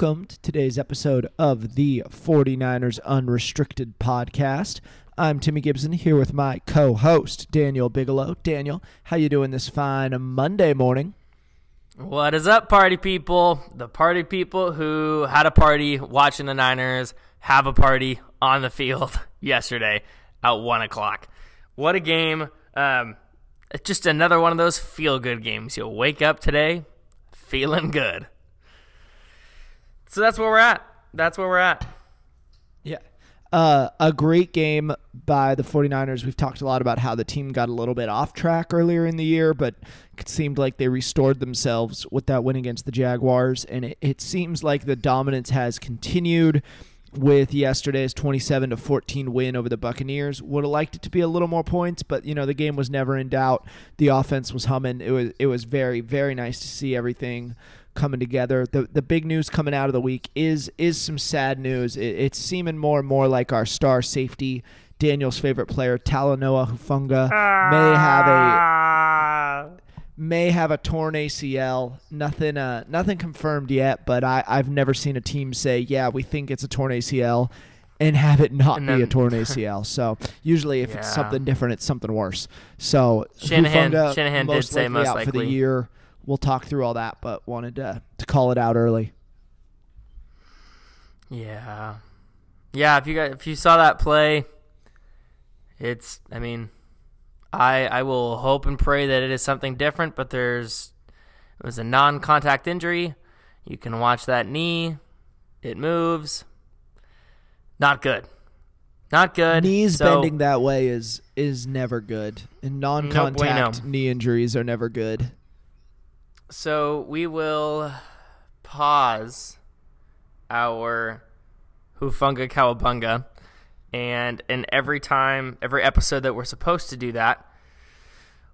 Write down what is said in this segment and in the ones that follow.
Welcome to today's episode of the 49ers Unrestricted Podcast. I'm Timmy Gibson here with my co-host Daniel Bigelow. Daniel, how you doing this fine Monday morning? What is up, party people? The party people who had a party watching the Niners have a party on the field yesterday at one o'clock. What a game! Um, just another one of those feel-good games. You'll wake up today feeling good. So that's where we're at. That's where we're at. Yeah. Uh, a great game by the 49ers. We've talked a lot about how the team got a little bit off track earlier in the year, but it seemed like they restored themselves with that win against the Jaguars. And it, it seems like the dominance has continued with yesterday's 27 to 14 win over the Buccaneers. Would have liked it to be a little more points, but you know the game was never in doubt. The offense was humming. It was it was very very nice to see everything coming together. The the big news coming out of the week is is some sad news. It, it's seeming more and more like our star safety, Daniel's favorite player, Talanoa Hufanga, may have a ah. May have a torn ACL. Nothing, uh, nothing confirmed yet. But I, I've never seen a team say, "Yeah, we think it's a torn ACL," and have it not And be a torn ACL. So usually, if it's something different, it's something worse. So Shanahan- Hufanga, Shanahan did most say likely most out for the year. We'll talk through all that, but wanted to to call it out early. Yeah, yeah. If you got, if you saw that play, it's. I mean, I I will hope and pray that it is something different. But there's it was a non-contact injury. You can watch that knee. It moves. Not good. Not good. Knees So- bending that way is is never good, and non-contact bueno. knee injuries are never good. So we will pause our Hufanga Cowabunga, and and every time, every episode that we're supposed to do that,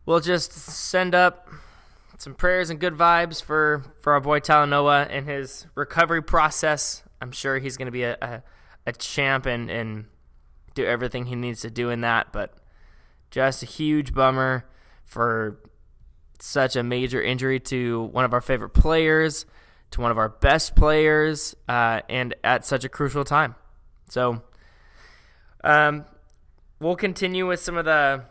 we'll just send up some prayers and good vibes for for our boy Talanoa and his recovery process. I'm sure he's going to be a, a a champ and and do everything he needs to do in that, but just a huge bummer for such a major injury to one of our favorite players, to one of our best players, uh, and at such a crucial time. So, um, we'll continue with some of the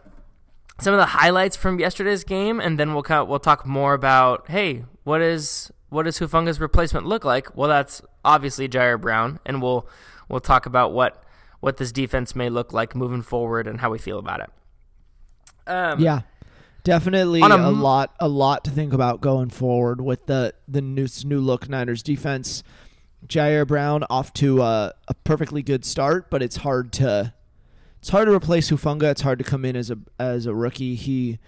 some of the highlights from yesterday's game, and then we'll kind we'll talk more about hey, what is what does Hufanga's replacement look like? Well, that's obviously Ji'Ayir Brown, and we'll we'll talk about what what this defense may look like moving forward and how we feel about it. Um, Yeah, definitely a, a lot, a lot to think about going forward with the the new new look Niners defense. Ji'Ayir Brown off to a, a perfectly good start, but it's hard to it's hard to replace Hufanga. It's hard to come in as a as a rookie. He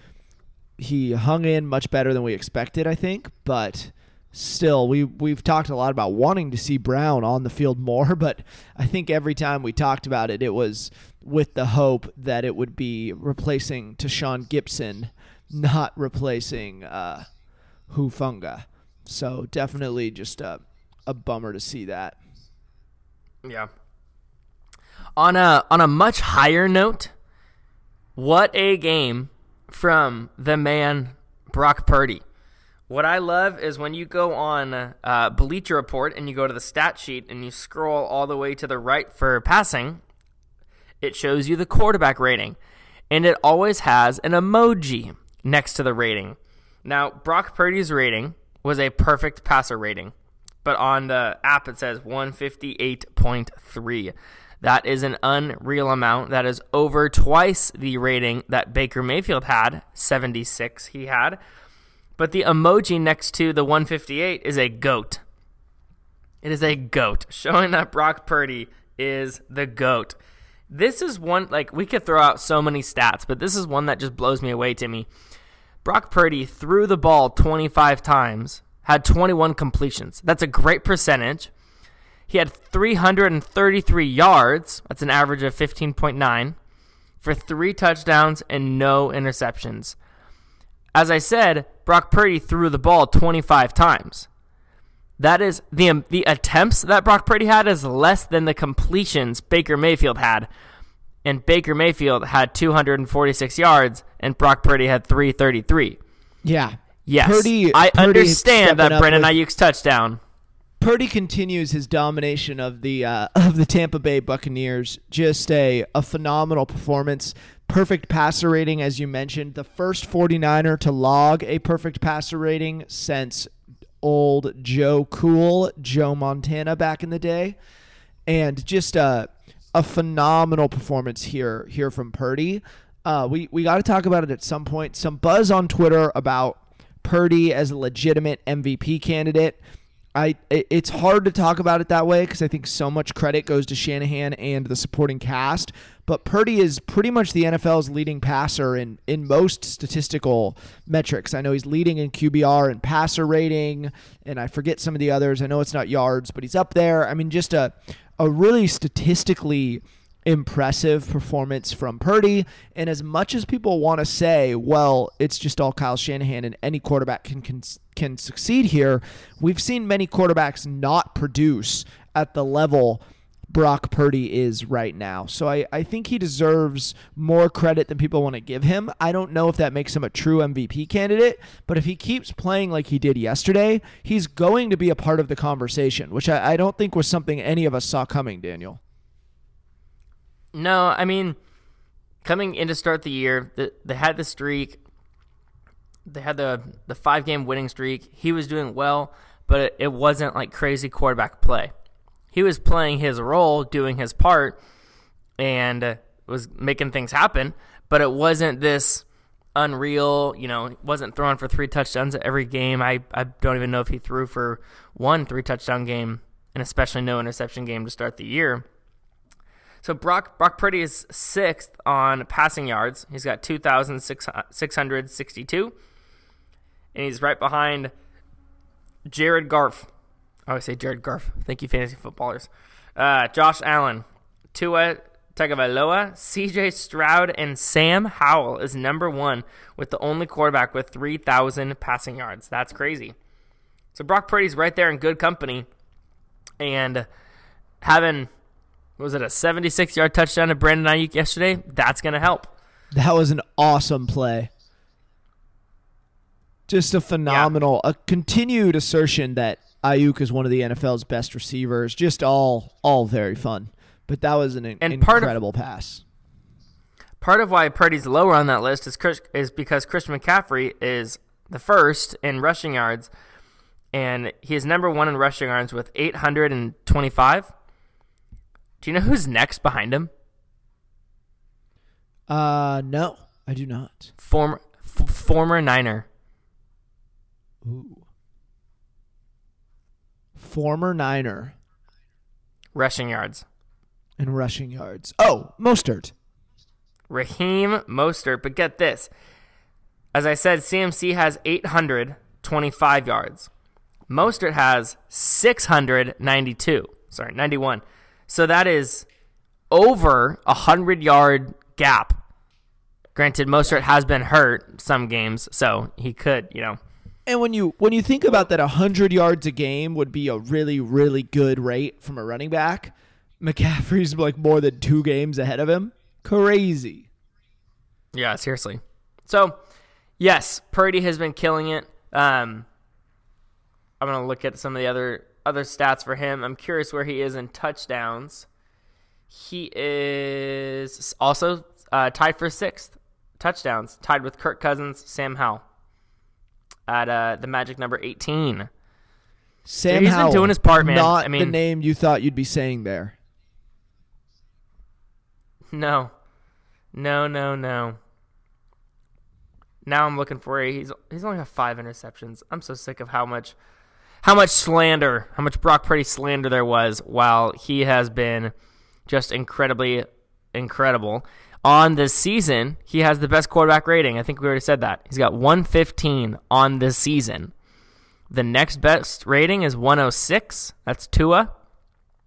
he hung in much better than we expected, I think, but still we we've talked a lot about wanting to see Brown on the field more, but I think every time we talked about it it was with the hope that it would be replacing Tashaun Gibson, not replacing uh Hufanga. So definitely just a a bummer to see that. Yeah. On a on a much higher note, what a game from the man Brock Purdy. What I love is when you go on uh, Bleacher Report and you go to the stat sheet and you scroll all the way to the right for passing, it shows you the quarterback rating, and it always has an emoji next to the rating. Now, Brock Purdy's rating was a perfect passer rating, but on the app it says 158.3. That is an unreal amount. That is over twice the rating that Baker Mayfield had, 76 he had. But the emoji next to the 158 is a goat. It is a goat, showing that Brock Purdy is the goat. This is one, like, we could throw out so many stats, but this is one that just blows me away me. Brock Purdy threw the ball 25 times, had 21 completions. That's a great percentage. he had 333 yards. That's an average of 15.9 for three touchdowns and no interceptions. As I said, Brock Purdy threw the ball 25 times. That is the um, the attempts that Brock Purdy had is less than the completions Baker Mayfield had. And Baker Mayfield had 246 yards and Brock Purdy had 333. Yeah. Yes. Purdy, I Purdy understand that Brandon with- Aiyuk's touchdown. Purdy continues his domination of the uh, of the Tampa Bay Buccaneers. Just a, a phenomenal performance. Perfect passer rating, as you mentioned. The first 49er to log a perfect passer rating since old Joe Cool, Joe Montana back in the day. And just a, a phenomenal performance here here from Purdy. Uh, we we got to talk about it at some point. Some buzz on Twitter about Purdy as a legitimate MVP candidate. I it's hard to talk about it that way because I think so much credit goes to Shanahan and the supporting cast. But Purdy is pretty much the NFL's leading passer in in most statistical metrics. I know he's leading in QBR and passer rating, and I forget some of the others. I know it's not yards, but he's up there. I mean, just a a really statistically impressive performance from Purdy. And as much as people want to say, well, it's just all Kyle Shanahan and any quarterback can, can can succeed here, we've seen many quarterbacks not produce at the level Brock Purdy is right now. So I, I think he deserves more credit than people want to give him. I don't know if that makes him a true MVP candidate, but if he keeps playing like he did yesterday, he's going to be a part of the conversation, which I, I don't think was something any of us saw coming, Daniel. No, I mean, coming in to start the year, the, they had the streak. They had the the five game winning streak. He was doing well, but it, it wasn't like crazy quarterback play. He was playing his role, doing his part, and uh, was making things happen. But it wasn't this unreal. You know, wasn't throwing for three touchdowns every game. I I don't even know if he threw for one three touchdown game, and especially no interception game to start the year. So Brock Brock Purdy is sixth on passing yards. He's got two thousand six hundred sixty-two, and he's right behind Jared Garf. I always say Jared Garf. Thank you, fantasy footballers. Uh, Josh Allen, Tua Tagovailoa, C.J. Stroud, and Sam Howell is number one with the only quarterback with three thousand passing yards. That's crazy. So Brock Purdy's right there in good company, and having was it a 76 yard touchdown to Brandon Aiyuk yesterday? That's going to help. That was an awesome play. Just a phenomenal, a continued assertion that Aiyuk is one of the NFL's best receivers. Just all, all very fun. But that was an And part of- incredible pass. Part of why Purdy's lower on that list is Chris, is because Christian McCaffrey is the first in rushing yards, and he is number one in rushing yards with 825. Do you know who's next behind him? Uh, no, I do not. Former f- former Niner. Ooh. Former Niner rushing yards. and rushing yards. Oh, Mostert. Raheem Mostert. But get this. As I said, CMC has 825 yards. Mostert has 692. Sorry, 91. So that is over a 100 yard gap. Granted, Mostert has been hurt some games, so he could, you know. And when you when you think about that, hundred yards a game would be a really really good rate from a running back. McCaffrey's like more than two games ahead of him. Crazy. Yeah, seriously. So, yes, Purdy has been killing it. Um, I'm gonna look at some of the other other stats for him. I'm curious where he is in touchdowns. He is also uh, tied for sixth touchdowns, tied with Kirk Cousins, Sam Howell at uh, the magic number 18. Sam he's been Howell, doing his part, man. Not I the name you thought you'd be saying there. No, no, no, no. Now I'm looking for a. He's he's only got five interceptions. I'm so sick of how much, how much slander, how much Brock Purdy slander there was. While he has been just incredibly incredible on this season, he has the best quarterback rating. I think we already said that. He's got 115 on this season. The next best rating is 106. That's Tua.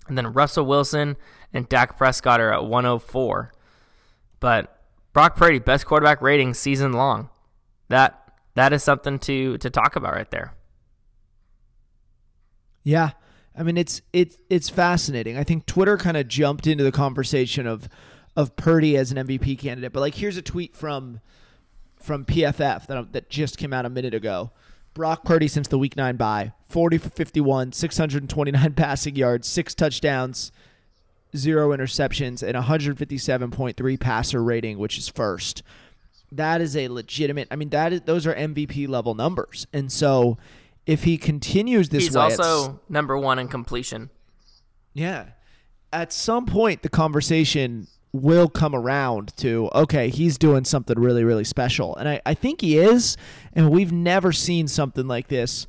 And then Russell Wilson and Dak Prescott are at 104. But Brock Purdy, best quarterback rating season long. That that is something to to talk about right there. Yeah. I mean it's it's it's fascinating. I think Twitter kind of jumped into the conversation of of Purdy as an MVP candidate. But like here's a tweet from from PFF that that just came out a minute ago. Brock Purdy since the week 9 bye, 40 for 51, 629 passing yards, 6 touchdowns, 0 interceptions and 157.3 passer rating, which is first. That is a legitimate I mean that is those are MVP level numbers. And so if he continues this He's way, also number 1 in completion. yeah. At some point, the conversation will come around to, okay, he's doing something really, really special. And I, I think he is. And we've never seen something like this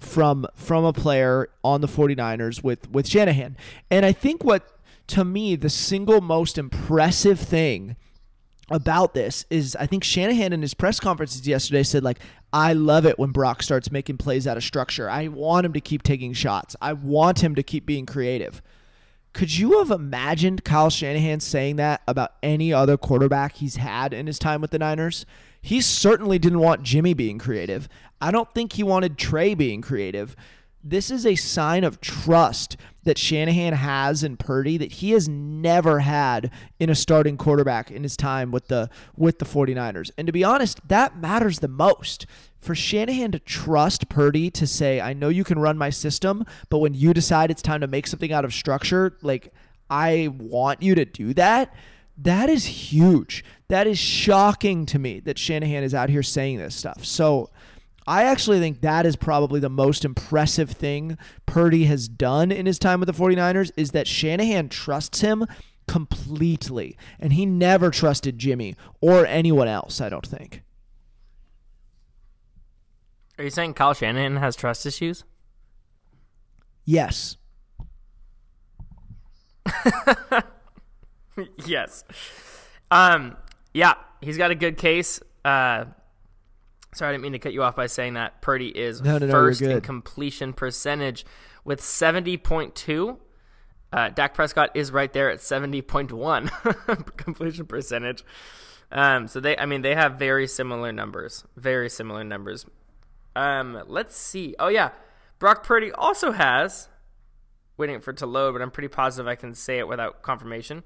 from from a player on the 49ers with, with Shanahan. And I think what, to me, the single most impressive thing about this is I think Shanahan in his press conferences yesterday said like I love it when Brock starts making plays out of structure. I want him to keep taking shots. I want him to keep being creative. Could you have imagined Kyle Shanahan saying that about any other quarterback he's had in his time with the Niners? He certainly didn't want Jimmy being creative. I don't think he wanted Trey being creative. This is a sign of trust that Shanahan has in Purdy that he has never had in a starting quarterback in his time with the with the 49ers. And to be honest, that matters the most. For Shanahan to trust Purdy to say, "I know you can run my system, but when you decide it's time to make something out of structure, like I want you to do that." That is huge. That is shocking to me that Shanahan is out here saying this stuff. So, I actually think that is probably the most impressive thing Purdy has done in his time with the 49ers is that Shanahan trusts him completely. And he never trusted Jimmy or anyone else, I don't think. Are you saying Kyle Shanahan has trust issues? Yes. yes. Um. Yeah, he's got a good case. Uh, sorry, I didn't mean to cut you off by saying that. Purdy is No, no, no, first in completion percentage with seventy point two. Uh, Dak Prescott is right there at seventy point one completion percentage. Um. So they, I mean, they have very similar numbers. Very similar numbers. Um. Let's see. Oh yeah, Brock Purdy also has. Waiting for it to load, but I'm pretty positive I can say it without confirmation.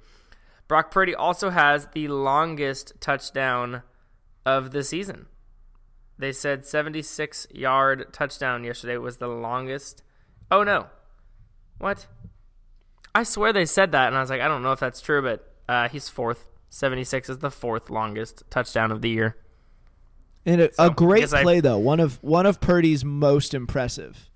Brock Purdy also has the longest touchdown of the season. They said 76 yard touchdown yesterday was the longest. Oh no. What? I swear they said that, and I was like, I don't know if that's true, but uh, he's fourth. 76 is the fourth longest touchdown of the year. And a, So, a great guess I- play though. One of one of Purdy's most impressive.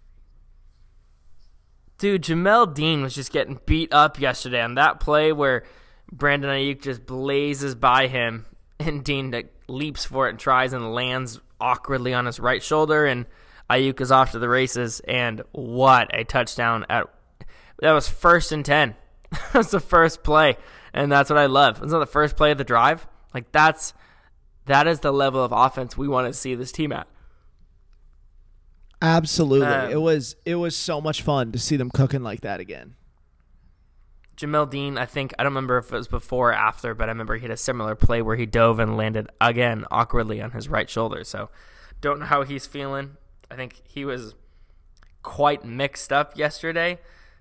Dude, Jamel Dean was just getting beat up yesterday on that play where Brandon Aiyuk just blazes by him and Dean leaps for it and tries and lands awkwardly on his right shoulder and Aiyuk is off to the races and what a touchdown at that was first and 10. that was the first play and that's what I love. It's not the first play of the drive. Like that's that is the level of offense we want to see this team at. Absolutely. Um, it was it was so much fun to see them cooking like that again. Jamel Dean, I think I don't remember if it was before or after, but I remember he had a similar play where he dove and landed again awkwardly on his right shoulder. So don't know how he's feeling. I think he was quite mixed up yesterday.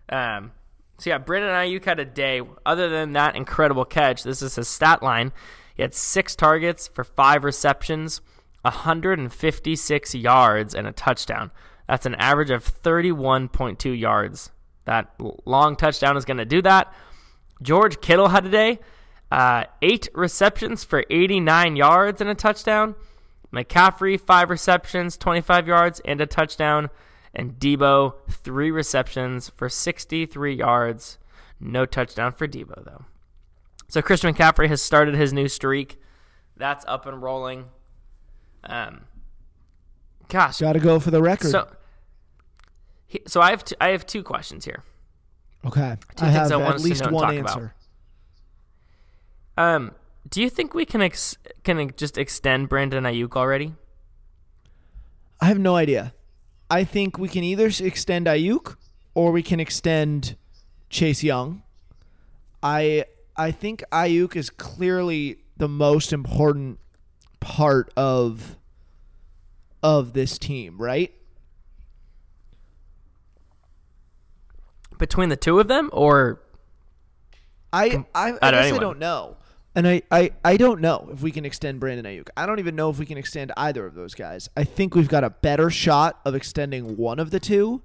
Um, so yeah, Brandon Aiyuk had a day. Other than that incredible catch, this is his stat line. He had six targets for five receptions, 156 yards, and a touchdown. That's an average of 31.2 yards. That long touchdown is going to do that. George Kittle had a day. Uh, eight receptions for 89 yards and a touchdown. McCaffrey, five receptions, 25 yards, and a touchdown. And Deebo, three receptions for 63 yards. No touchdown for Deebo, though. So Christian McCaffrey has started his new streak. That's up and rolling. Um, gosh, Got to go for the record. so he- so I have t- I have two questions here. okay. two I have I at least one talk about. answer. Um, do you think we can ex- can just extend Brandon Aiyuk already? I have no idea. I think we can either extend Aiyuk or we can extend Chase Young. I I think Aiyuk is clearly the most important part of of this team, right? Between the two of them, or I I, I, guess I don't know. And I, I, I don't know if we can extend Brandon Aiyuk. I don't even know if we can extend either of those guys. I think we've got a better shot of extending one of the two.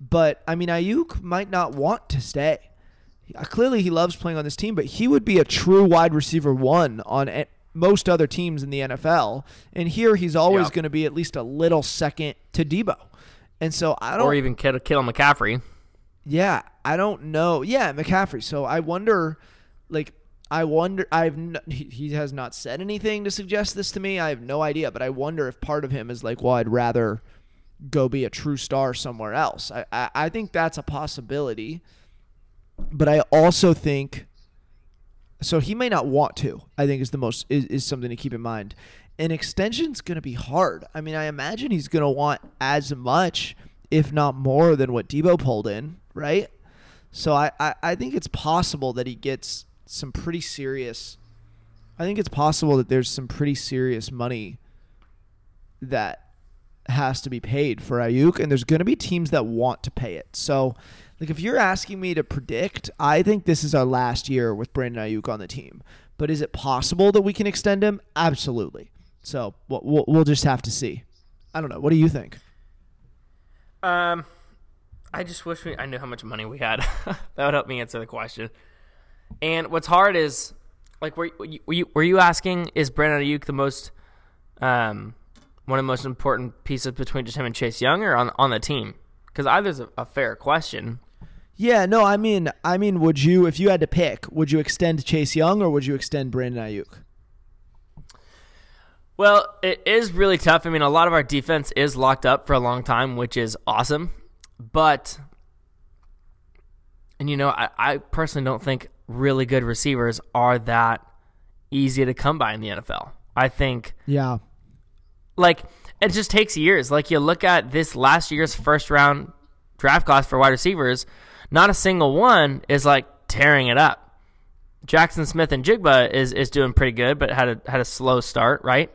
But I mean Aiyuk might not want to stay. Uh, Clearly he loves playing on this team, but he would be a true wide receiver one on a- most other teams in the NFL. And here he's always Yeah. going to be at least a little second to Deebo. And so I don't or even Kittle, Kittle McCaffrey. Yeah, I don't know. Yeah, McCaffrey. So I wonder, like, I wonder. I've he has not said anything to suggest this to me. I have no idea, but I wonder if part of him is like, well, I'd rather go be a true star somewhere else. I I, I think that's a possibility, but I also think. So he may not want to. I think is the most is, is something to keep in mind. An extension's going to be hard. I mean, I imagine he's going to want as much, if not more, than what Deebo pulled in, right? So I, I, I think it's possible that he gets some pretty serious. I think it's possible that there's some pretty serious money that has to be paid for Aiyuk, and there's going to be teams that want to pay it. So, like, if you're asking me to predict, I think this is our last year with Brandon Aiyuk on the team. But is it possible that we can extend him? Absolutely. So we'll, we'll, we'll just have to see. I don't know. What do you think? Um, I just wish we, I knew how much money we had. that would help me answer the question. And what's hard is, like, were, were, you, were you were you asking is Brandon Aiyuk the most, um, one of the most important pieces between just him and Chase Young, or on on the team? Because either's a, a fair question. Yeah, no, I mean, I mean, would you, if you had to pick, would you extend Chase Young or would you extend Brandon Aiyuk? Well, it is really tough. I mean, a lot of our defense is locked up for a long time, which is awesome. But, and you know, I, I personally don't think really good receivers are that easy to come by in the NFL. I think, Yeah. like, it just takes years. Like, you look at this last year's first round draft class for wide receivers, not a single one is like tearing it up. Jaxon Smith-Njigba is, is doing pretty good, but had a had a slow start, right?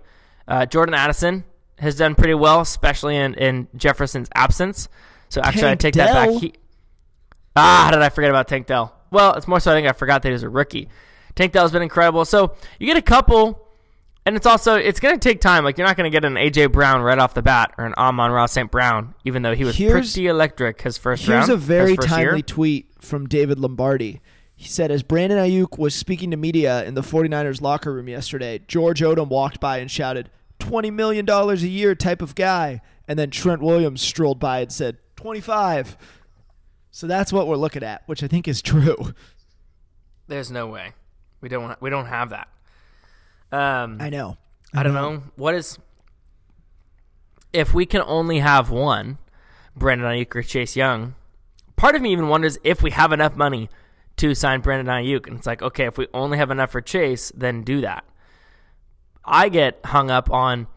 Uh, Jordan Addison has done pretty well, especially in, in Jefferson's absence. So actually, Tank I take that back. He, ah, how did I forget about Tank Dell? Well, it's more so I think I forgot that he was a rookie. Tank Dell's been incredible. So you get a couple, and it's also it's going to take time. Like you're not going to get an AJ Brown right off the bat or an Amon-Ra St. Brown, even though he was Here's- pretty electric his first Here's round. Here's a very first year. timely tweet from David Lombardi. He said, as Brandon Aiyuk was speaking to media in the 49ers locker room yesterday, George Odum walked by and shouted, $20 million a year type of guy. And then Trent Williams strolled by and said, 25. So that's what we're looking at, which I think is true. There's no way we don't we don't have that. Um, I know. I don't know what is if we can only have one, Brandon Aiyuk or Chase Young. Part of me even wonders if we have enough money to sign Brandon Aiyuk, and it's like, okay, if we only have enough for Chase, then do that. I get hung up on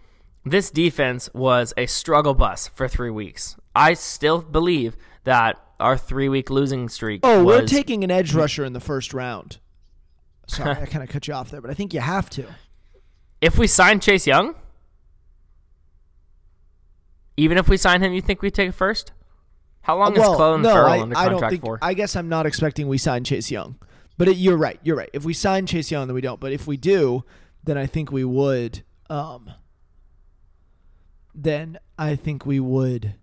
this defense was a struggle bus for three weeks. I still believe that our three week losing streak. Oh, was, we're taking an edge rusher in the first round. Sorry, I kind of cut you off there, but I think you have to. If we sign Chase Young, even if we sign him, you think we take it first? How long well, is Clelin no, Ferrell I, under I contract don't think. for? I guess I'm not expecting we sign Chase Young, but it, you're right. You're right. If we sign Chase Young, then we don't. But if we do, then I think we would. Um, then I think we would.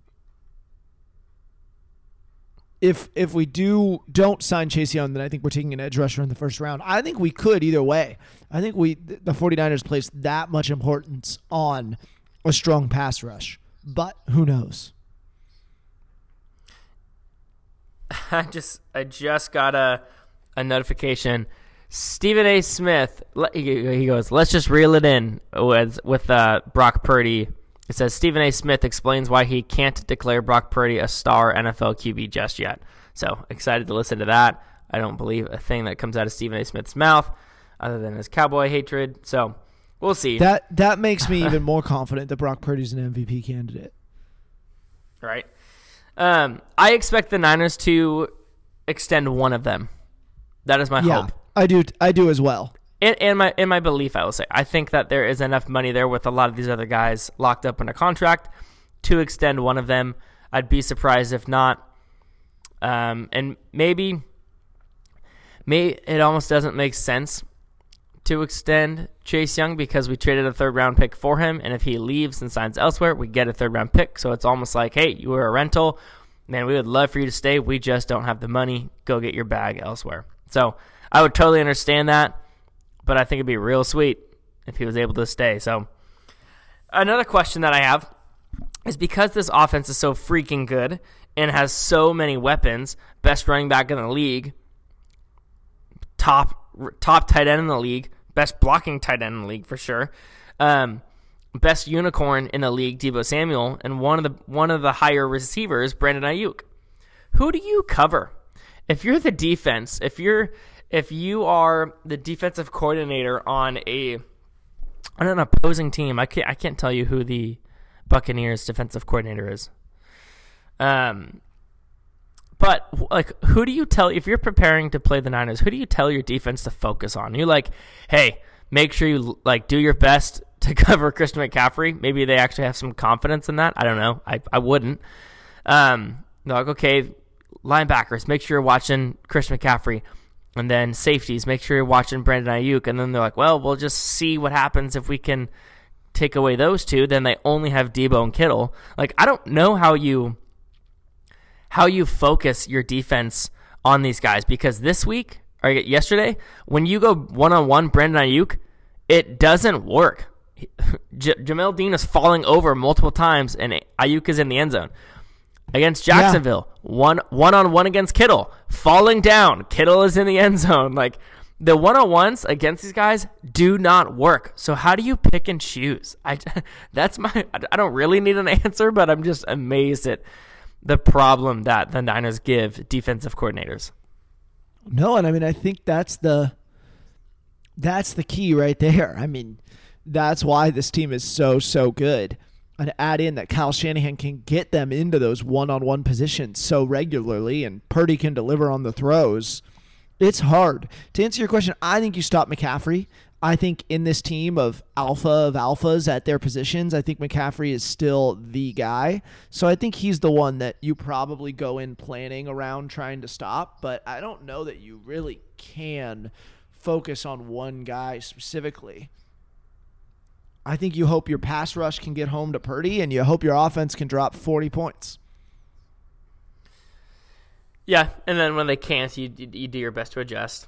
If if we do don't sign Chase Young, then I think we're taking an edge rusher in the first round. I think we could either way. I think we the 49ers place that much importance on a strong pass rush. But who knows? I just I just got a a notification. Stephen A. Smith, he goes, let's just reel it in with with uh, Brock Purdy. It says Stephen A. Smith explains why he can't declare Brock Purdy a star NFL QB just yet. So excited to listen to that. I don't believe a thing that comes out of Stephen A. Smith's mouth other than his cowboy hatred. So we'll see. That that makes me even more confident that Brock Purdy's an MVP candidate. right? Um, I expect the Niners to extend one of them. That is my Yeah, hope. I do. I do as well. In, my in my belief, I will say, I think that there is enough money there with a lot of these other guys locked up in a contract to extend one of them. I'd be surprised if not. Um, and maybe, may it almost doesn't make sense to extend Chase Young because we traded a third round pick for him, and if he leaves and signs elsewhere, we get a third round pick. So it's almost like, hey, you were a rental, man. We would love for you to stay. We just don't have the money. Go get your bag elsewhere. So I would totally understand that but I think it'd be real sweet if he was able to stay. So, another question that I have is because this offense is so freaking good and has so many weapons, best running back in the league, top top tight end in the league, best blocking tight end in the league for sure, um, best unicorn in the league, Deebo Samuel, and one of the one of the higher receivers, Brandon Aiyuk. Who do you cover? If you're the defense, if you're if you are the defensive coordinator on a on an opposing team, I can't I can't tell you who the Buccaneers defensive coordinator is. Um, but like, who do you tell if you're preparing to play the Niners? Who do you tell your defense to focus on? You're like, hey, make sure you like do your best to cover Christian McCaffrey. Maybe they actually have some confidence in that. I don't know. I I wouldn't. Um, like, okay, linebackers, make sure you're watching Christian McCaffrey. And then safeties, make sure you're watching Brandon Aiyuk. And then they're like, well, we'll just see what happens if we can take away those two. Then they only have Deebo and Kittle. Like, I don't know how you how you focus your defense on these guys because this week or yesterday, when you go one on one, Brandon Aiyuk, it doesn't work. J- Jamel Dean is falling over multiple times, and Aiyuk is in the end zone against Jacksonville. Yeah. One one on one against Kittle, falling down. Kittle is in the end zone. Like the one on ones against these guys do not work. So how do you pick and choose? I that's my I don't really need an answer, but I'm just amazed at the problem that the Niners give defensive coordinators. No, and I mean I think that's the that's the key right there. I mean, that's why this team is so so good and add in that Kyle Shanahan can get them into those one-on-one positions so regularly, and Purdy can deliver on the throws. It's hard to answer your question. I think you stop McCaffrey. I think in this team of alpha of alphas at their positions, I think McCaffrey is still the guy. So I think he's the one that you probably go in planning around trying to stop. But I don't know that you really can focus on one guy specifically. I think you hope your pass rush can get home to Purdy, and you hope your offense can drop 40 points. Yeah, and then when they can't, you, you do your best to adjust.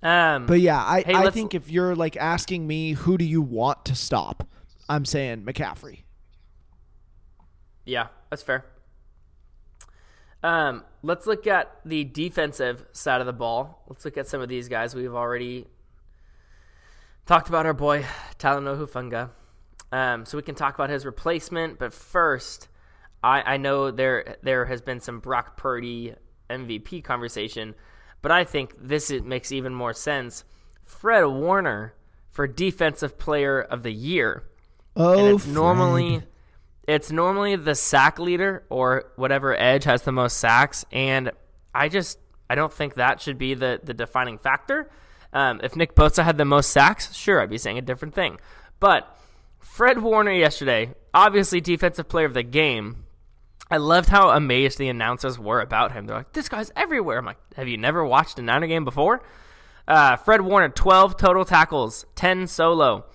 Um, but yeah, I, hey, I think if you're like asking me who do you want to stop, I'm saying McCaffrey. Yeah, that's fair. Um, let's look at the defensive side of the ball. Let's look at some of these guys we've already talked about our boy Talanoa Hufanga. Um, so we can talk about his replacement, but first, I, I know there there has been some Brock Purdy MVP conversation, but I think this makes even more sense. Fred Warner for Defensive Player of the Year. Oh, and it's normally it's normally the sack leader or whatever edge has the most sacks, and I just I don't think that should be the the defining factor. Um, if Nick Bosa had the most sacks, sure, I'd be saying a different thing. But Fred Warner yesterday, obviously defensive player of the game. I loved how amazed the announcers were about him. They're like, "This guy's everywhere." I'm like, "Have you never watched a Niner game before?" Uh, Fred Warner, 12 total tackles, 10 solo.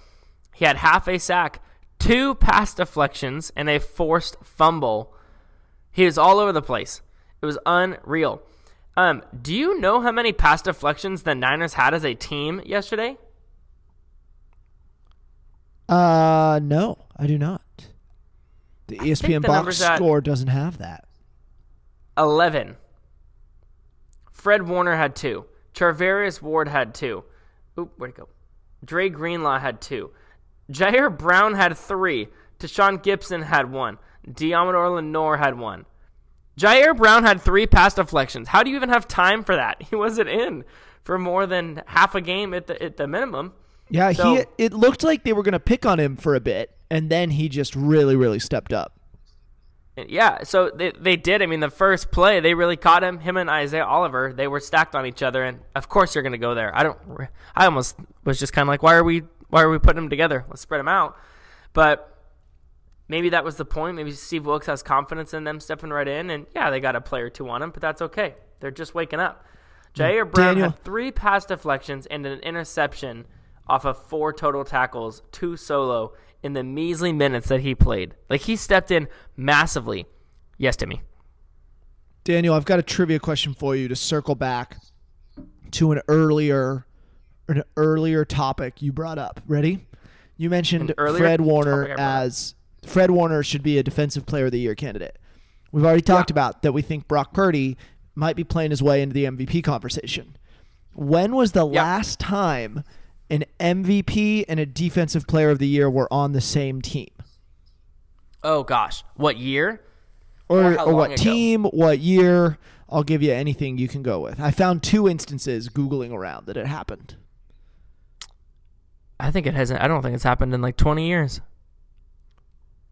He had half a sack, two pass deflections, and a forced fumble. He was all over the place. It was unreal. Um, do you know how many pass deflections the Niners had as a team yesterday? Uh, no, I do not. The ESPN the box score doesn't have that. 11. Fred Warner had two. Charvarius Ward had two. Oop, where'd it go? Dre Greenlaw had two. Ji'Ayir Brown had three. Tashaun Gibson had one. Deommodore Lenoir had one. Ji'Ayir Brown had three pass deflections. How do you even have time for that? He wasn't in for more than half a game at the at the minimum. Yeah, so, he it looked like they were going to pick on him for a bit, and then he just really, really stepped up. Yeah, so they they did. I mean, the first play they really caught him. Him and Isaiah Oliver, they were stacked on each other, and of course you're going to go there. I don't. I almost was just kind of like, why are we why are we putting them together? Let's spread them out. But maybe that was the point. Maybe Steve Wilks has confidence in them stepping right in, and yeah, they got a player two on him, but that's okay. They're just waking up. Ji'Ayir Brown Daniel. had three pass deflections and an interception off of four total tackles, two solo in the measly minutes that he played. Like he stepped in massively. Yes, Timmy. Daniel, I've got a trivia question for you to circle back to an earlier an earlier topic you brought up. Ready? You mentioned Fred Warner as Fred Warner should be a defensive player of the year candidate. We've already talked about that we think Brock Purdy might be playing his way into the MVP conversation. When was the Yeah. last time an MVP and a defensive player of the year were on the same team? Oh gosh, what year? or, Or or what ago? team, what year. I'll give you anything you can go with. I found two instances Googling around that it happened. I think it hasn't. I don't think it's happened in like 20 years.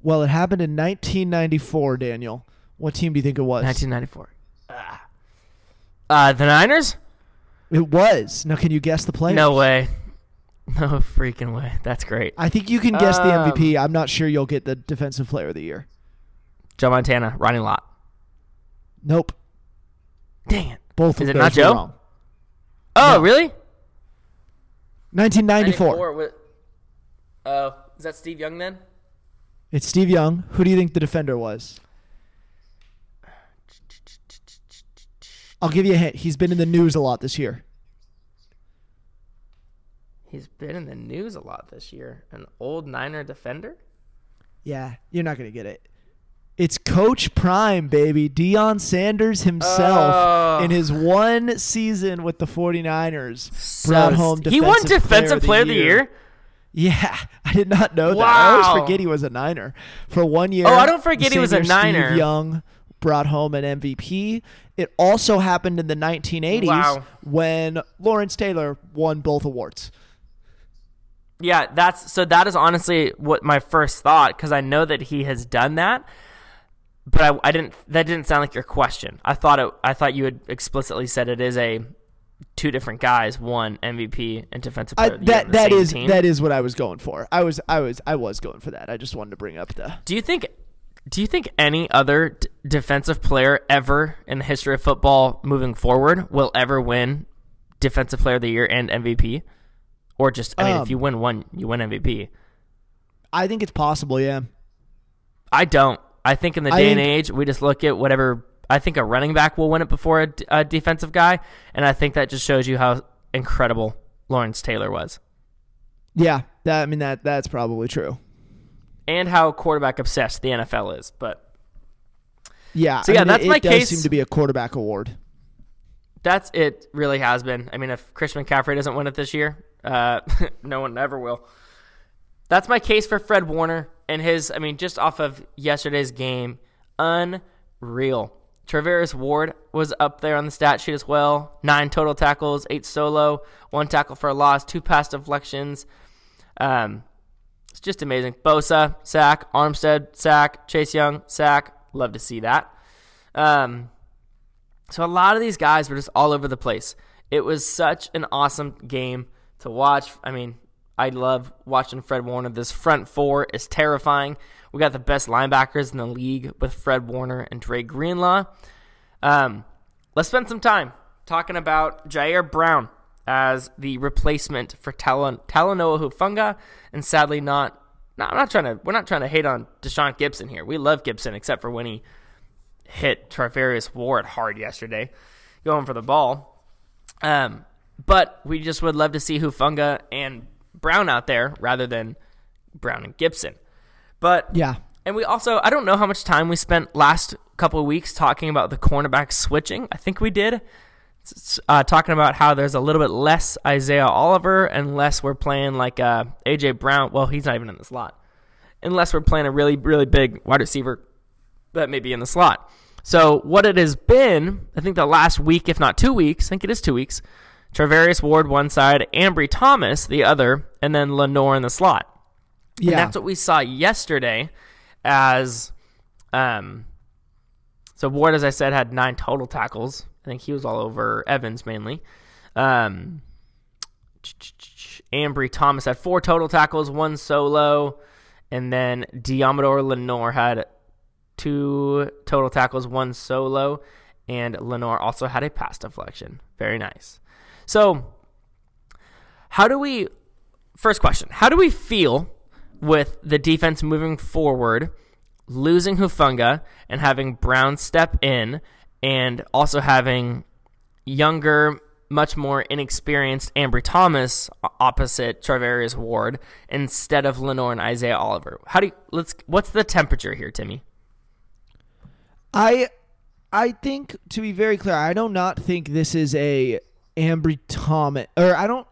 Well, it happened in 1994, Daniel. What team do you think it was? 1994. Ah. Uh, the Niners? It was. Now, can you guess the player? No way. No freaking way. That's great. I think you can guess the Um, MVP. I'm not sure you'll get the defensive player of the year. Joe Montana, Ronnie Lott. Nope. Dang it. Both Is of it those not Joe? wrong. Oh, No. really? 1994. wa- Oh, is that Steve Young then? It's Steve Young. Who do you think the defender was? I'll give you a hint. He's been in the news a lot this year. He's been in the news a lot this year. An old Niner defender? Yeah, you're not going to get it. It's Coach Prime, baby. Deion Sanders himself Oh. in his one season with the 49ers So brought home he won defensive player, of the year. Yeah, I did not know that. I always forget he was a Niner. For one year. Oh, I don't forget he was a Niner. Steve Young brought home an MVP. It also happened in the 1980s Wow. when Lawrence Taylor won both awards. Yeah, that's so. That is honestly what my first thought because I know that he has done that, but I, I didn't. That didn't sound like your question. I thought it. I thought you had explicitly said it is a two different guys, one MVP and defensive player year that that is team. that is what I was going for. I was I was I was going for that. I just wanted to bring up the Do you think? Do you think any other d- defensive player ever in the history of football moving forward will ever win defensive player of the year and MVP? Or just, I mean, Um, if you win one, you win MVP. I think it's possible, yeah. I don't. I think in the I day and age, we just look at whatever. I think a running back will win it before a defensive guy, and I think that just shows you how incredible Lawrence Taylor was, Yeah, that I mean that that's probably true. and how quarterback obsessed the NFL is. But Yeah. So, I yeah, mean, that's it, my it case. seem to be a quarterback award. that's it. Really has been. I mean, if Christian McCaffrey doesn't win it this year, uh, no one ever will. That's my case for Fred Warner and his. I mean, just off of yesterday's game, unreal. Charvarius Ward was up there on the stat sheet as well. Nine total tackles, eight solo, one tackle for a loss, two pass deflections. Um, it's just amazing. Bosa sack, Armstead sack, Chase Young sack. Love to see that. Um, so a lot of these guys were just all over the place. It was such an awesome game to watch. I mean, I love watching Fred Warner. This front four is terrifying. We got the best linebackers in the league with Fred Warner and Dre Greenlaw. Um, let's spend some time talking about Ji'Ayir Brown as the replacement for Tal- Talanoa Hufanga, and sadly not. No, I'm not trying to. We're not trying to hate on Deshaun Gibson here. We love Gibson, except for when he hit Charvarius Ward hard yesterday, going for the ball. Um, but we just would love to see Hufanga and Brown out there rather than Brown and Gibson. But Yeah. and we also I don't know how much time we spent last couple of weeks talking about the cornerback switching. I think we did. Uh, talking about how there's a little bit less Isaiah Oliver unless we're playing like uh, AJ Brown. Well, he's not even in the slot. Unless we're playing a really really big wide receiver that may be in the slot. So what it has been, I think the last week, if not two weeks, I think it is two weeks. Charvarius Ward one side, Ambry Thomas the other, and then Lenoir in the slot. Yeah. And that's what we saw yesterday as um, So Ward, as I said, had nine total tackles. I think he was all over Evans mainly. Um, Ambry Thomas had four total tackles, one solo, and then Deommodore Lenoir had two total tackles, one solo, and Lenoir also had a pass deflection. Very nice. So, how do we? First question: How do we feel with the defense moving forward, losing Hufanga, and having Brown step in, and also having younger much more inexperienced Ambry Thomas opposite Charvarius Ward instead of Lenoir and Isaiah Oliver. How do you, let's what's the temperature here, Timmy? I I think to be very clear, I do not think this is a Ambry Thomas or I don't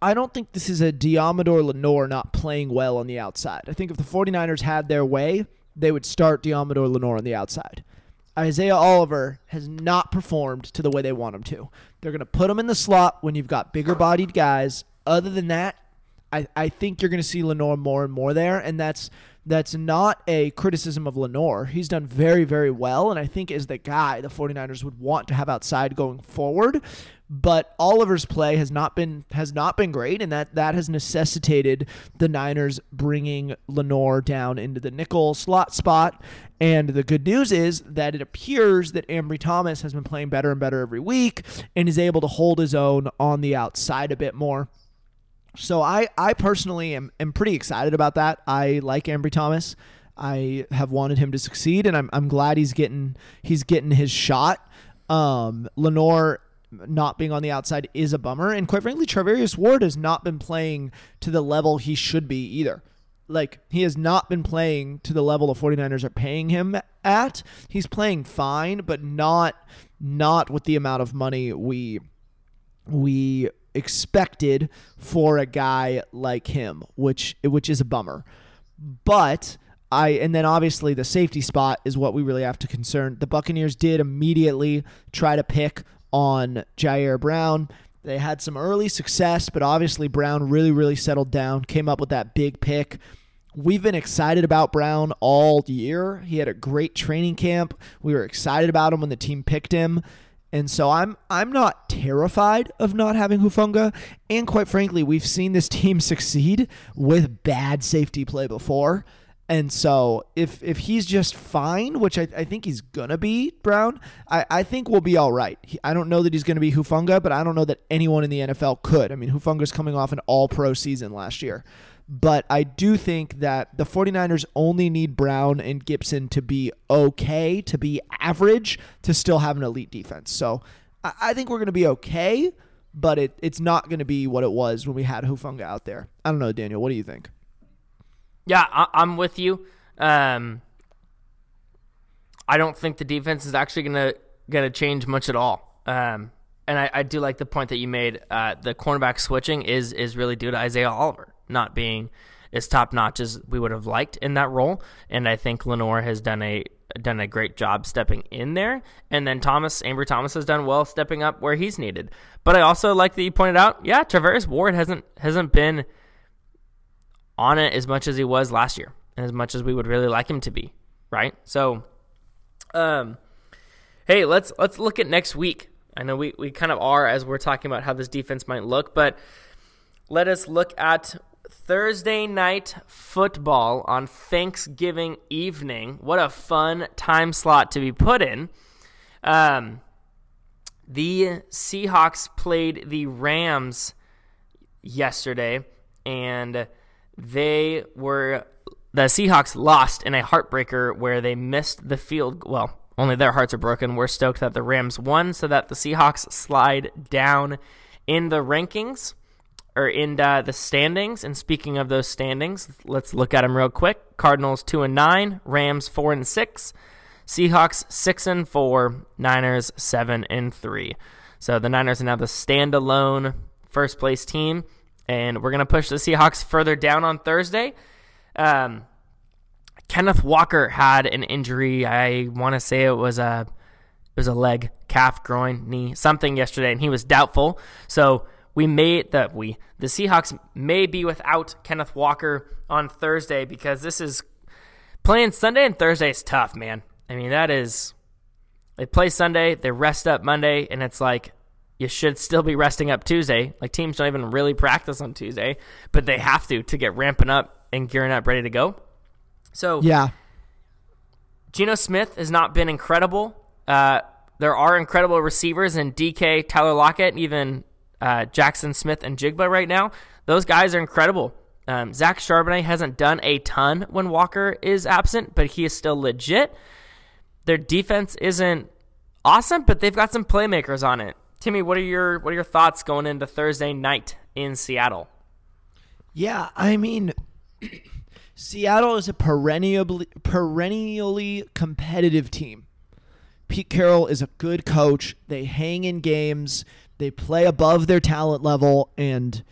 I don't think this is a Deommodore Lenoir not playing well on the outside. I think if the 49ers had their way, they would start Deommodore Lenoir on the outside. Isaiah Oliver has not performed to the way they want him to. They're going to put him in the slot when you've got bigger bodied guys. Other than that, I, I think you're going to see Lenoir more and more there, and that's that's not a criticism of Lenoir. He's done very, very well, and I think is the guy the 49ers would want to have outside going forward. But Oliver's play has not been has not been great, and that that has necessitated the Niners bringing Lenoir down into the nickel slot spot. And the good news is that it appears that Ambry Thomas has been playing better and better every week, and is able to hold his own on the outside a bit more. So I, I personally am, am pretty excited about that. I like Ambry Thomas. I have wanted him to succeed, and I'm, I'm glad he's getting he's getting his shot. Um, Lenoir not being on the outside is a bummer, and quite frankly, Charvarius Ward has not been playing to the level he should be either. Like he has not been playing to the level the 49ers are paying him at. He's playing fine, but not not with the amount of money we we expected for a guy like him, which which is a bummer. But I and then obviously the safety spot is what we really have to concern. The Buccaneers did immediately try to pick on Ji'Ayir Brown. They had some early success, but obviously Brown really, really settled down, came up with that big pick. We've been excited about Brown all year. He had a great training camp. We were excited about him when the team picked him. And so I'm I'm not terrified of not having Hufanga. And quite frankly, we've seen this team succeed with bad safety play before. And so if if he's just fine, which I, I think he's gonna be, Brown, I, I think we'll be all right. He, I don't know that he's gonna be Hufanga, but I don't know that anyone in the NFL could. I mean, Hufanga's coming off an all pro season last year. But I do think that the 49ers only need Brown and Gibson to be okay, to be average, to still have an elite defense. So I, I think we're to be okay, but it, it's not to be what it was when we had Hufanga out there. I don't know, Daniel. What do you think? Yeah, I, am with you. Um, I don't think the defense is actually gonna gonna change much at all. Um, and I, I, do like the point that you made. Uh, the cornerback switching is is really due to Isaiah Oliver not being as top notch as we would have liked in that role. And I think Lenoir has done a done a great job stepping in there. And then Thomas, Ambry Thomas has done well stepping up where he's needed. But I also like that you pointed out, yeah, Charvarius Ward hasn't hasn't been on it as much as he was last year, and as much as we would really like him to be, right? So um hey, let's let's look at next week. I know we, we kind of are as we're talking about how this defense might look, but let us look at Thursday night football on Thanksgiving evening. What a fun time slot to be put in. Um, the Seahawks played the Rams yesterday, and they were the Seahawks lost in a heartbreaker where they missed the field. Well, only their hearts are broken. We're stoked that the Rams won, so that the Seahawks slide down in the rankings or in uh, the standings. And speaking of those standings, let's look at them real quick. Cardinals two and nine, Rams four and six, Seahawks six and four, Niners seven and three. So the Niners are now the standalone first place team, and we're gonna push the Seahawks further down on Thursday. Um, Kenneth Walker had an injury. I want to say it was a it was a leg, calf, groin, knee, something yesterday, and he was doubtful. So we may that we the Seahawks may be without Kenneth Walker on Thursday because this is playing Sunday and Thursday is tough, man. I mean that is They play Sunday, they rest up Monday, and it's like you should still be resting up Tuesday. Like teams don't even really practice on Tuesday, but they have to to get ramping up and gearing up, ready to go. So Yeah. Geno Smith has not been incredible. Uh, there are incredible receivers in DK, Tyler Lockett, and even uh, Jaxon Smith-Njigba right now. Those guys are incredible. Um, Zach Charbonnet hasn't done a ton when Walker is absent, but he is still legit. Their defense isn't awesome, but they've got some playmakers on it. Timmy, what are your what are your thoughts going into Thursday night in Seattle? Yeah, I mean, Seattle is a perennially perennially competitive team. Pete Carroll is a good coach. They hang in games. They play above their talent level and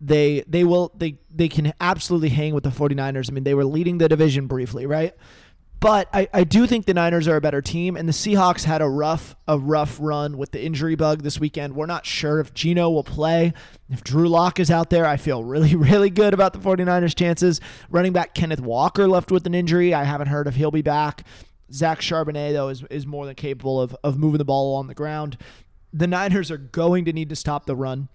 they they will they they can absolutely hang with the 49ers. I mean, they were leading the division briefly, right? But I, I do think the Niners are a better team, and the Seahawks had a rough a rough run with the injury bug this weekend. We're not sure if Geno will play. If Drew Lock is out there, I feel really, really good about the 49ers' chances. Running back Kenneth Walker left with an injury. I haven't heard if he'll be back. Zach Charbonnet, though, is, is more than capable of, of moving the ball on the ground. The Niners are going to need to stop the run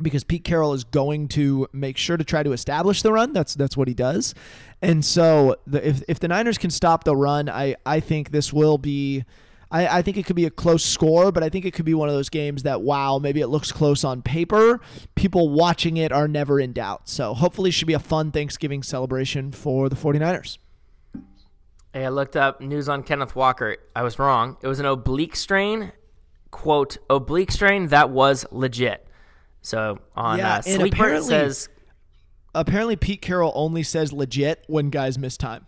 because Pete Carroll is going to make sure to try to establish the run. That's that's what he does. And so the, if if the Niners can stop the run, I I think this will be. I, I think it could be a close score, but I think it could be one of those games that, wow, maybe it looks close on paper. People watching it are never in doubt. So hopefully, it should be a fun Thanksgiving celebration for the 49ers. Hey, I looked up news on Kenneth Walker. I was wrong. It was an oblique strain. Quote, oblique strain that was legit. So on Yeah, uh, and Sleeper, it apparently- says Apparently, Pete Carroll only says legit when guys miss time.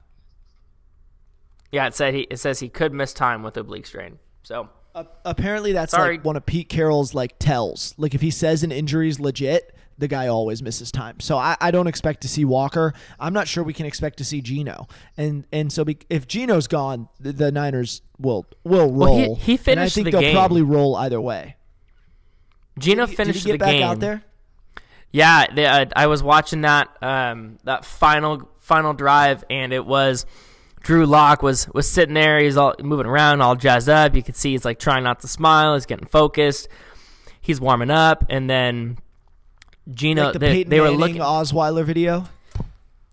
Yeah, it said he it says he could miss time with oblique strain. So Uh, apparently, that's Sorry. like one of Pete Carroll's like tells. Like if he says an injury is legit, the guy always misses time. So I, I don't expect to see Walker. I'm not sure we can expect to see Geno. And and so be, if Geno's gone, the, the Niners will will roll. Well, he- he and I finished think the they'll game. probably roll either way. Geno Did finished Did the game. out there? Yeah, they, uh, I was watching that um, that final final drive, and it was Drew Lock was was sitting there. He's all moving around, all jazzed up. You could see he's like trying not to smile. He's getting focused. He's warming up, and then Geno. Like the they, they were looking. Osweiler video.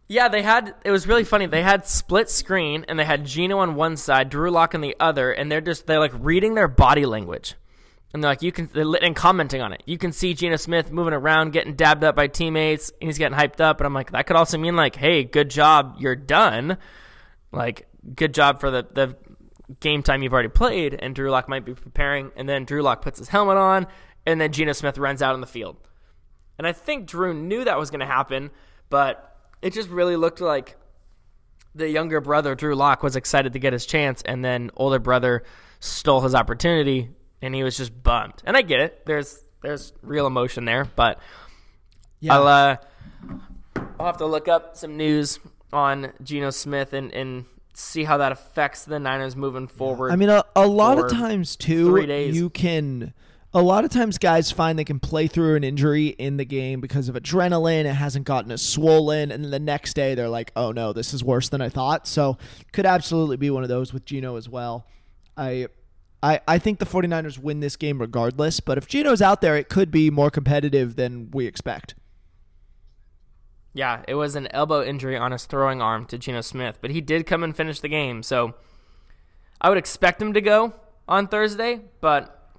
Yeah, they had. It was really funny. They had split screen, and they had Geno on one side, Drew Lock on the other, and they're just they're like reading their body language, and they're like you can and commenting on it. You can see Geno Smith moving around, getting dabbed up by teammates. And he's getting hyped up, and I'm like, that could also mean like, hey, good job, you're done. Like, good job for the the game time you've already played, and Drew Lock might be preparing, and then Drew Lock puts his helmet on, and then Geno Smith runs out on the field. And I think Drew knew that was going to happen, but it just really looked like the younger brother, Drew Lock, was excited to get his chance, and then older brother stole his opportunity, and he was just bummed. And I get it. There's there's real emotion there, but Yeah. I'll uh, I'll have to look up some news on Geno Smith and, and see how that affects the Niners moving forward. I mean, a, a lot of times too, three days. you can. A lot of times, guys find they can play through an injury in the game because of adrenaline. It hasn't gotten as swollen, and then the next day they're like, "Oh no, this is worse than I thought." So, could absolutely be one of those with Geno as well. I, I, I think the 49ers win this game regardless. But if Geno's out there, it could be more competitive than we expect. Yeah, it was an elbow injury on his throwing arm to Geno Smith, but he did come and finish the game. So I would expect him to go on Thursday, but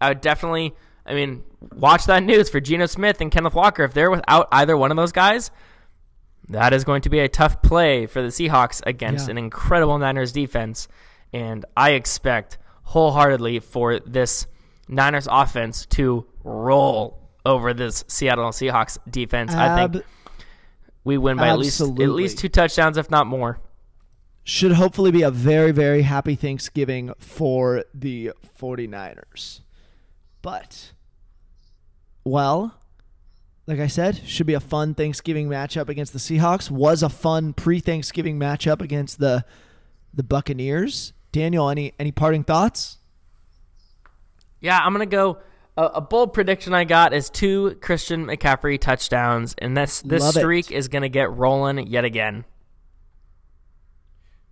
I would definitely, I mean, watch that news for Geno Smith and Kenneth Walker. If they're without either one of those guys, that is going to be a tough play for the Seahawks against Yeah. an incredible Niners defense. And I expect wholeheartedly for this Niners offense to roll over this Seattle Seahawks defense. I think we win by at least at least two touchdowns, if not more. should hopefully be a very, very happy Thanksgiving for the 49ers. But, well, like I said, should be a fun Thanksgiving matchup against the Seahawks. Was a fun pre-Thanksgiving matchup against the the Buccaneers. Daniel, any any parting thoughts? Yeah, I'm gonna go. A, a bold prediction I got is two Christian McCaffrey touchdowns, and this this Love streak is gonna get rolling yet again.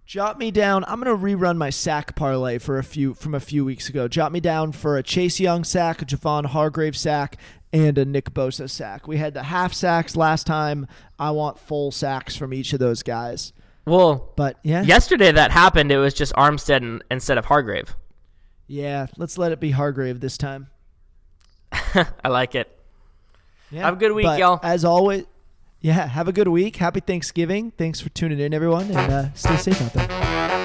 Jot me down. I'm gonna rerun my sack parlay for a few from a few weeks ago. Jot me down for a Chase Young sack, a Javon Hargrave sack, and a Nick Bosa sack. We had the half sacks last time. I want full sacks from each of those guys. Well, But yeah, yesterday that happened. It was just Armstead in- instead of Hargrave. yeah. Let's let it be Hargrave this time. I like it. Yeah. Have a good week, y'all. As always, yeah. Have a good week. Happy Thanksgiving. Thanks for tuning in, everyone, and uh, stay safe out there.